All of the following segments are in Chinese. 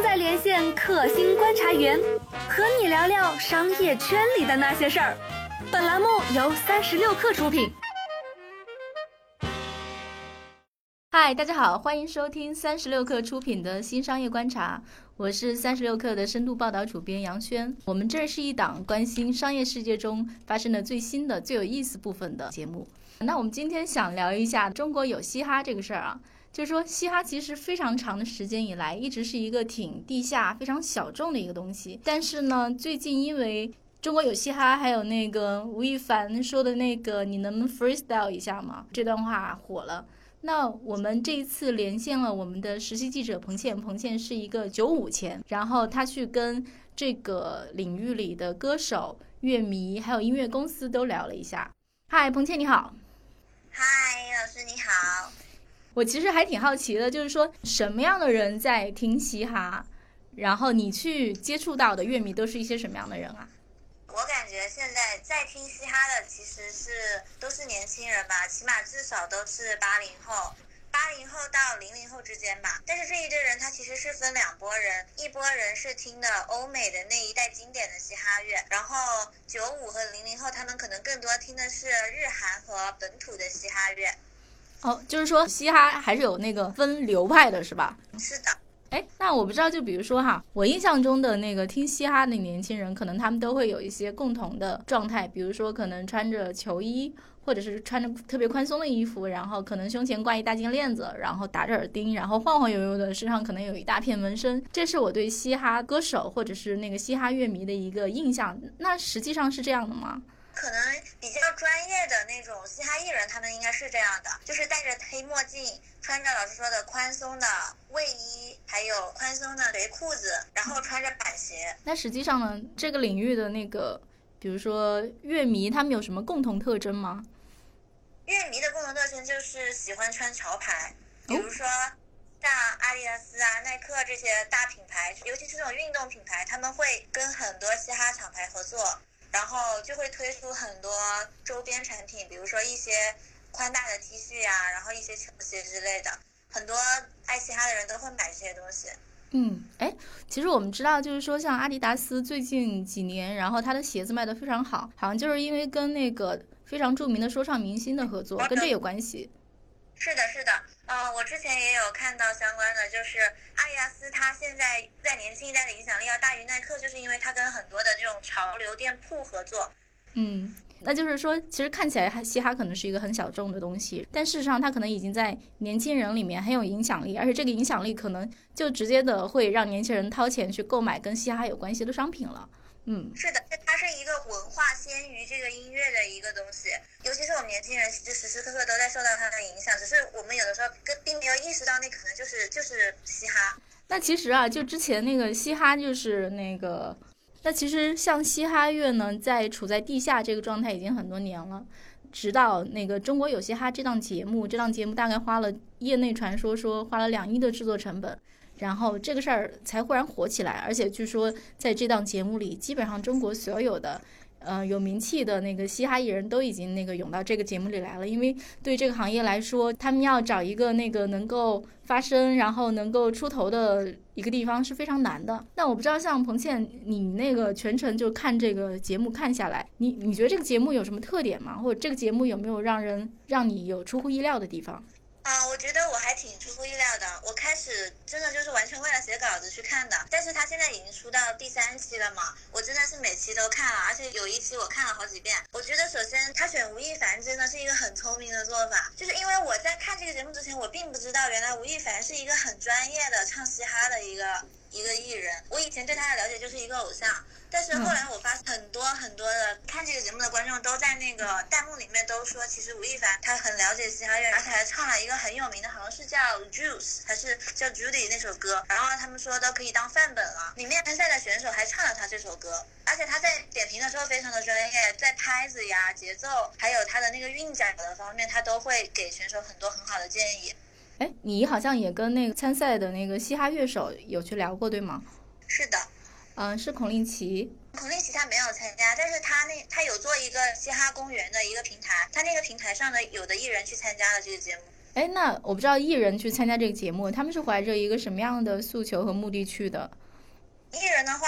正在连线克星观察员，和你聊聊商业圈里的那些事儿。本栏目由三十六氪出品。嗨，大家好，欢迎收听三十六氪出品的新商业观察，我是三十六氪的深度报道主编杨轩。我们这是一档关心商业世界中发生的最新的、最有意思部分的节目。那我们今天想聊一下中国有嘻哈这个事儿啊。就是说，嘻哈其实非常长的时间以来，一直是一个挺地下、非常小众的一个东西。但是呢，最近因为中国有嘻哈，还有那个吴亦凡说的那个“你能 freestyle 一下吗”这段话火了。那我们这一次连线了我们的实习记者彭倩，彭倩是一个九五前，然后他去跟这个领域里的歌手、乐迷还有音乐公司都聊了一下。嗨，彭倩你好。嗨，老师你好。我其实还挺好奇的，就是说什么样的人在听嘻哈，然后你去接触到的乐迷都是一些什么样的人啊？我感觉现在在听嘻哈的其实是都是年轻人吧，起码至少都是八零后，八零后到零零后之间吧。但是这一堆人他其实是分两拨人，一拨人是听的欧美的那一代经典的嘻哈乐，然后九五和零零后他们可能更多听的是日韩和本土的嘻哈乐。哦，就是说嘻哈还是有那个分流派的，是吧？是的。哎，那我不知道，就比如说哈，我印象中的那个听嘻哈的年轻人，可能他们都会有一些共同的状态，比如说可能穿着球衣，或者是穿着特别宽松的衣服，然后可能胸前挂一大金链子，然后打着耳钉，然后晃晃悠悠的，身上可能有一大片纹身。这是我对嘻哈歌手或者是那个嘻哈乐迷的一个印象。那实际上是这样的吗？可能比较专业的那种嘻哈艺人，他们应该是这样的，就是戴着黑墨镜，穿着老师说的宽松的卫衣，还有宽松的肥裤子，然后穿着板鞋。那实际上呢，这个领域的那个，比如说乐迷，他们有什么共同特征吗？乐迷的共同特征就是喜欢穿潮牌，比如说像阿迪达斯啊、耐克这些大品牌，尤其是这种运动品牌，他们会跟很多嘻哈厂牌合作。然后就会推出很多周边产品，比如说一些宽大的 T 恤呀，然后一些球鞋之类的，很多爱嘻哈的人都会买这些东西。嗯，哎，其实我们知道，就是说像阿迪达斯最近几年，然后它的鞋子卖的非常好，好像就是因为跟那个非常著名的说唱明星的合作，跟这有关系。是的，是的。嗯，我之前也有看到相关的，就是阿迪达斯，它现在在年轻一代的影响力要大于耐克，就是因为它跟很多的这种潮流店铺合作。嗯，那就是说，其实看起来嘻哈可能是一个很小众的东西，但事实上它可能已经在年轻人里面很有影响力，而且这个影响力可能就直接的会让年轻人掏钱去购买跟嘻哈有关系的商品了。嗯，是的，文化先于这个音乐的一个东西，尤其是我们年轻人，就时时刻刻都在受到它的影响。只是我们有的时候跟并没有意识到，那可能就是就是嘻哈。那其实啊，就之前那个嘻哈就是那个，那其实像嘻哈乐呢，在处在地下这个状态已经很多年了，直到那个中国有嘻哈这档节目，这档节目大概花了业内传说说花了两亿的制作成本。然后这个事儿才忽然火起来，而且据说在这档节目里，基本上中国所有的，呃有名气的那个嘻哈艺人都已经那个涌到这个节目里来了。因为对这个行业来说，他们要找一个那个能够发声，然后能够出头的一个地方是非常难的。那我不知道像彭倩，你那个全程就看这个节目看下来，你你觉得这个节目有什么特点吗？或者这个节目有没有让人让你有出乎意料的地方？啊，我觉得我还挺出乎意料的。我开始真的就是完全为了写稿子去看的，但是他现在已经出到第三期了嘛，我真的是每期都看了，而且有一期我看了好几遍。我觉得首先他选吴亦凡真的是一个很聪明的做法，就是因为我在看这个节目之前，我并不知道原来吴亦凡是一个很专业的唱嘻哈的一个一个艺人。我以前对他的了解就是一个偶像。但是后来我发现很多很多的看这个节目的观众都在那个弹幕里面都说，其实吴亦凡他很了解嘻哈乐，而且还唱了一个很有名的，好像是叫 Juice 还是叫 Judy 那首歌，然后他们说都可以当范本了。里面参赛的选手还唱了他这首歌，而且他在点评的时候非常的专业，在拍子呀、节奏，还有他的那个韵脚的方面，他都会给选手很多很好的建议。哎，你好像也跟那个参赛的那个嘻哈乐手有去聊过，对吗？是的。嗯，是孔令奇。孔令奇他没有参加，但是他那他有做一个嘻哈公园的一个平台，他那个平台上的有的艺人去参加了这个节目。哎，那我不知道艺人去参加这个节目，他们是怀着一个什么样的诉求和目的去的？艺人的话。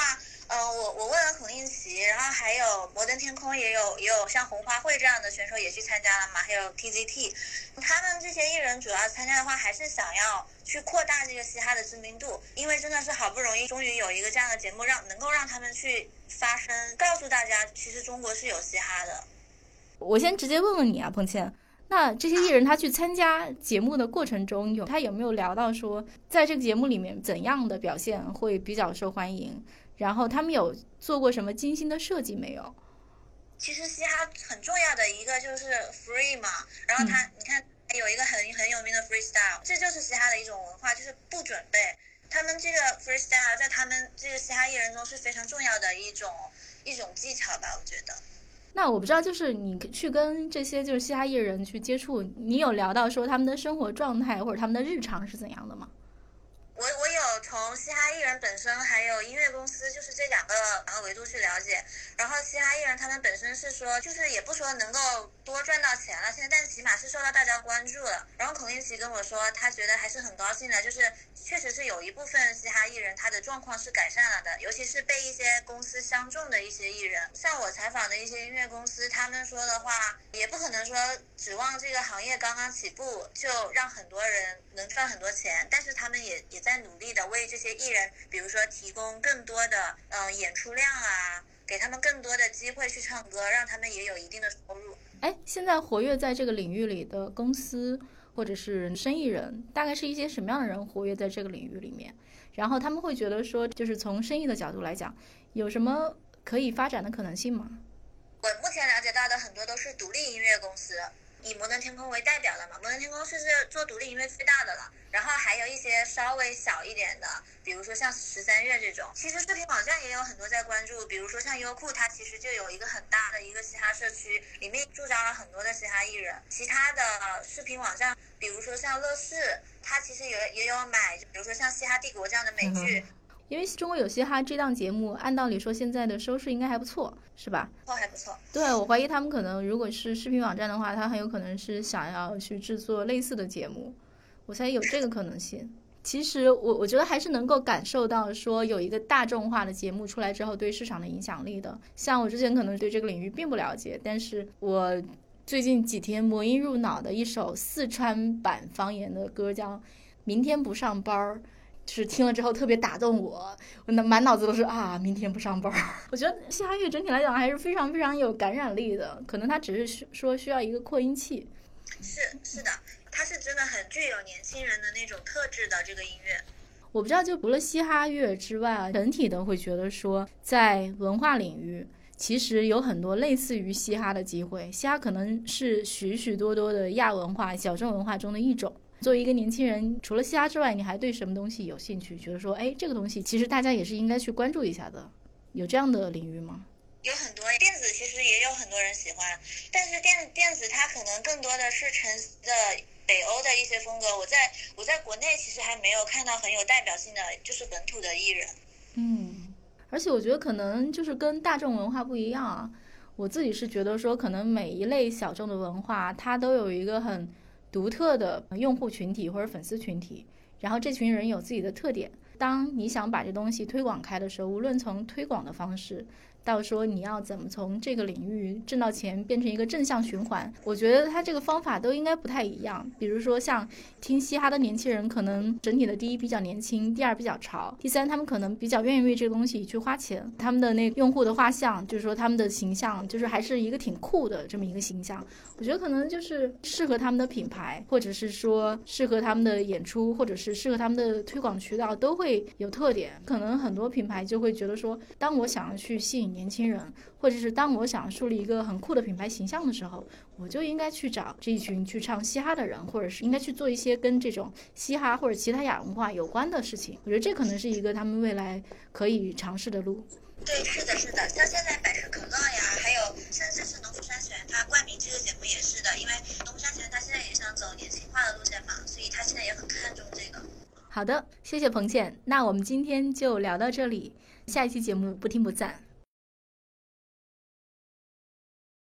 嗯，我我问了孔令奇，然后还有摩登天空也有也有像红花会这样的选手也去参加了嘛，还有 TZT，他们这些艺人主要参加的话，还是想要去扩大这个嘻哈的知名度，因为真的是好不容易终于有一个这样的节目，让能够让他们去发声，告诉大家其实中国是有嘻哈的。我先直接问问你啊，彭倩，那这些艺人他去参加节目的过程中，有他有没有聊到说，在这个节目里面怎样的表现会比较受欢迎？然后他们有做过什么精心的设计没有？其实嘻哈很重要的一个就是 free 嘛，然后他你看有一个很很有名的 freestyle，这就是嘻哈的一种文化，就是不准备。他们这个 freestyle 在他们这个嘻哈艺人中是非常重要的一种一种技巧吧，我觉得。那我不知道，就是你去跟这些就是嘻哈艺人去接触，你有聊到说他们的生活状态或者他们的日常是怎样的吗？本身，还有音乐公司，就是这两个两个维度去了解。然后嘻哈艺人他们本身是说，就是也不说能够多赚到钱了，现在但起码是受到大家关注了。然后孔令奇跟我说，他觉得还是很高兴的，就是确实是有一部分嘻哈艺人他的状况是改善了的，尤其是被一些公司相中的一些艺人。像我采访的一些音乐公司，他们说的话，也不可能说指望这个行业刚刚起步就让很多人能赚很多钱，但是他们也也。在努力的为这些艺人，比如说提供更多的嗯演出量啊，给他们更多的机会去唱歌，让他们也有一定的收入。哎，现在活跃在这个领域里的公司或者是生意人，大概是一些什么样的人活跃在这个领域里面？然后他们会觉得说，就是从生意的角度来讲，有什么可以发展的可能性吗？我目前了解到的很多都是独立音乐公司。以摩登天空为代表的嘛，摩登天空是是做独立音乐最大的了，然后还有一些稍微小一点的，比如说像十三月这种，其实视频网站也有很多在关注，比如说像优酷，它其实就有一个很大的一个嘻哈社区，里面驻扎了很多的嘻哈艺人。其他的视频网站，比如说像乐视，它其实也也有买，比如说像嘻哈帝国这样的美剧。因为中国有嘻哈这档节目，按道理说现在的收视应该还不错，是吧？哦，还不错。对，我怀疑他们可能如果是视频网站的话，他很有可能是想要去制作类似的节目，我猜有这个可能性。其实我我觉得还是能够感受到说有一个大众化的节目出来之后对市场的影响力的。像我之前可能对这个领域并不了解，但是我最近几天魔音入脑的一首四川版方言的歌叫《明天不上班儿》。就是听了之后特别打动我，我那满脑子都是啊，明天不上班。我觉得嘻哈乐整体来讲还是非常非常有感染力的，可能它只是说需要一个扩音器。是是的，它是真的很具有年轻人的那种特质的这个音乐。我不知道，就除了嘻哈乐之外，整体的会觉得说，在文化领域其实有很多类似于嘻哈的机会。嘻哈可能是许许多多的亚文化、小众文化中的一种。作为一个年轻人，除了嘻哈之外，你还对什么东西有兴趣？觉得说，哎，这个东西其实大家也是应该去关注一下的，有这样的领域吗？有很多电子，其实也有很多人喜欢，但是电电子它可能更多的是沉的北欧的一些风格。我在我在国内其实还没有看到很有代表性的就是本土的艺人。嗯，而且我觉得可能就是跟大众文化不一样啊。我自己是觉得说，可能每一类小众的文化，它都有一个很。独特的用户群体或者粉丝群体，然后这群人有自己的特点。当你想把这东西推广开的时候，无论从推广的方式。到说你要怎么从这个领域挣到钱，变成一个正向循环，我觉得他这个方法都应该不太一样。比如说像听嘻哈的年轻人，可能整体的第一比较年轻，第二比较潮，第三他们可能比较愿意为这个东西去花钱。他们的那用户的画像，就是说他们的形象，就是还是一个挺酷的这么一个形象。我觉得可能就是适合他们的品牌，或者是说适合他们的演出，或者是适合他们的推广渠道都会有特点。可能很多品牌就会觉得说，当我想要去吸引。年轻人，或者是当我想树立一个很酷的品牌形象的时候，我就应该去找这一群去唱嘻哈的人，或者是应该去做一些跟这种嘻哈或者其他亚文化有关的事情。我觉得这可能是一个他们未来可以尝试的路。对，是的，是的，像现在百事可乐呀，还有甚至是农夫山泉，它冠名这个节目也是的，因为农夫山泉它现在也想走年轻化的路线嘛，所以它现在也很看重这个。好的，谢谢彭倩，那我们今天就聊到这里，下一期节目不听不散。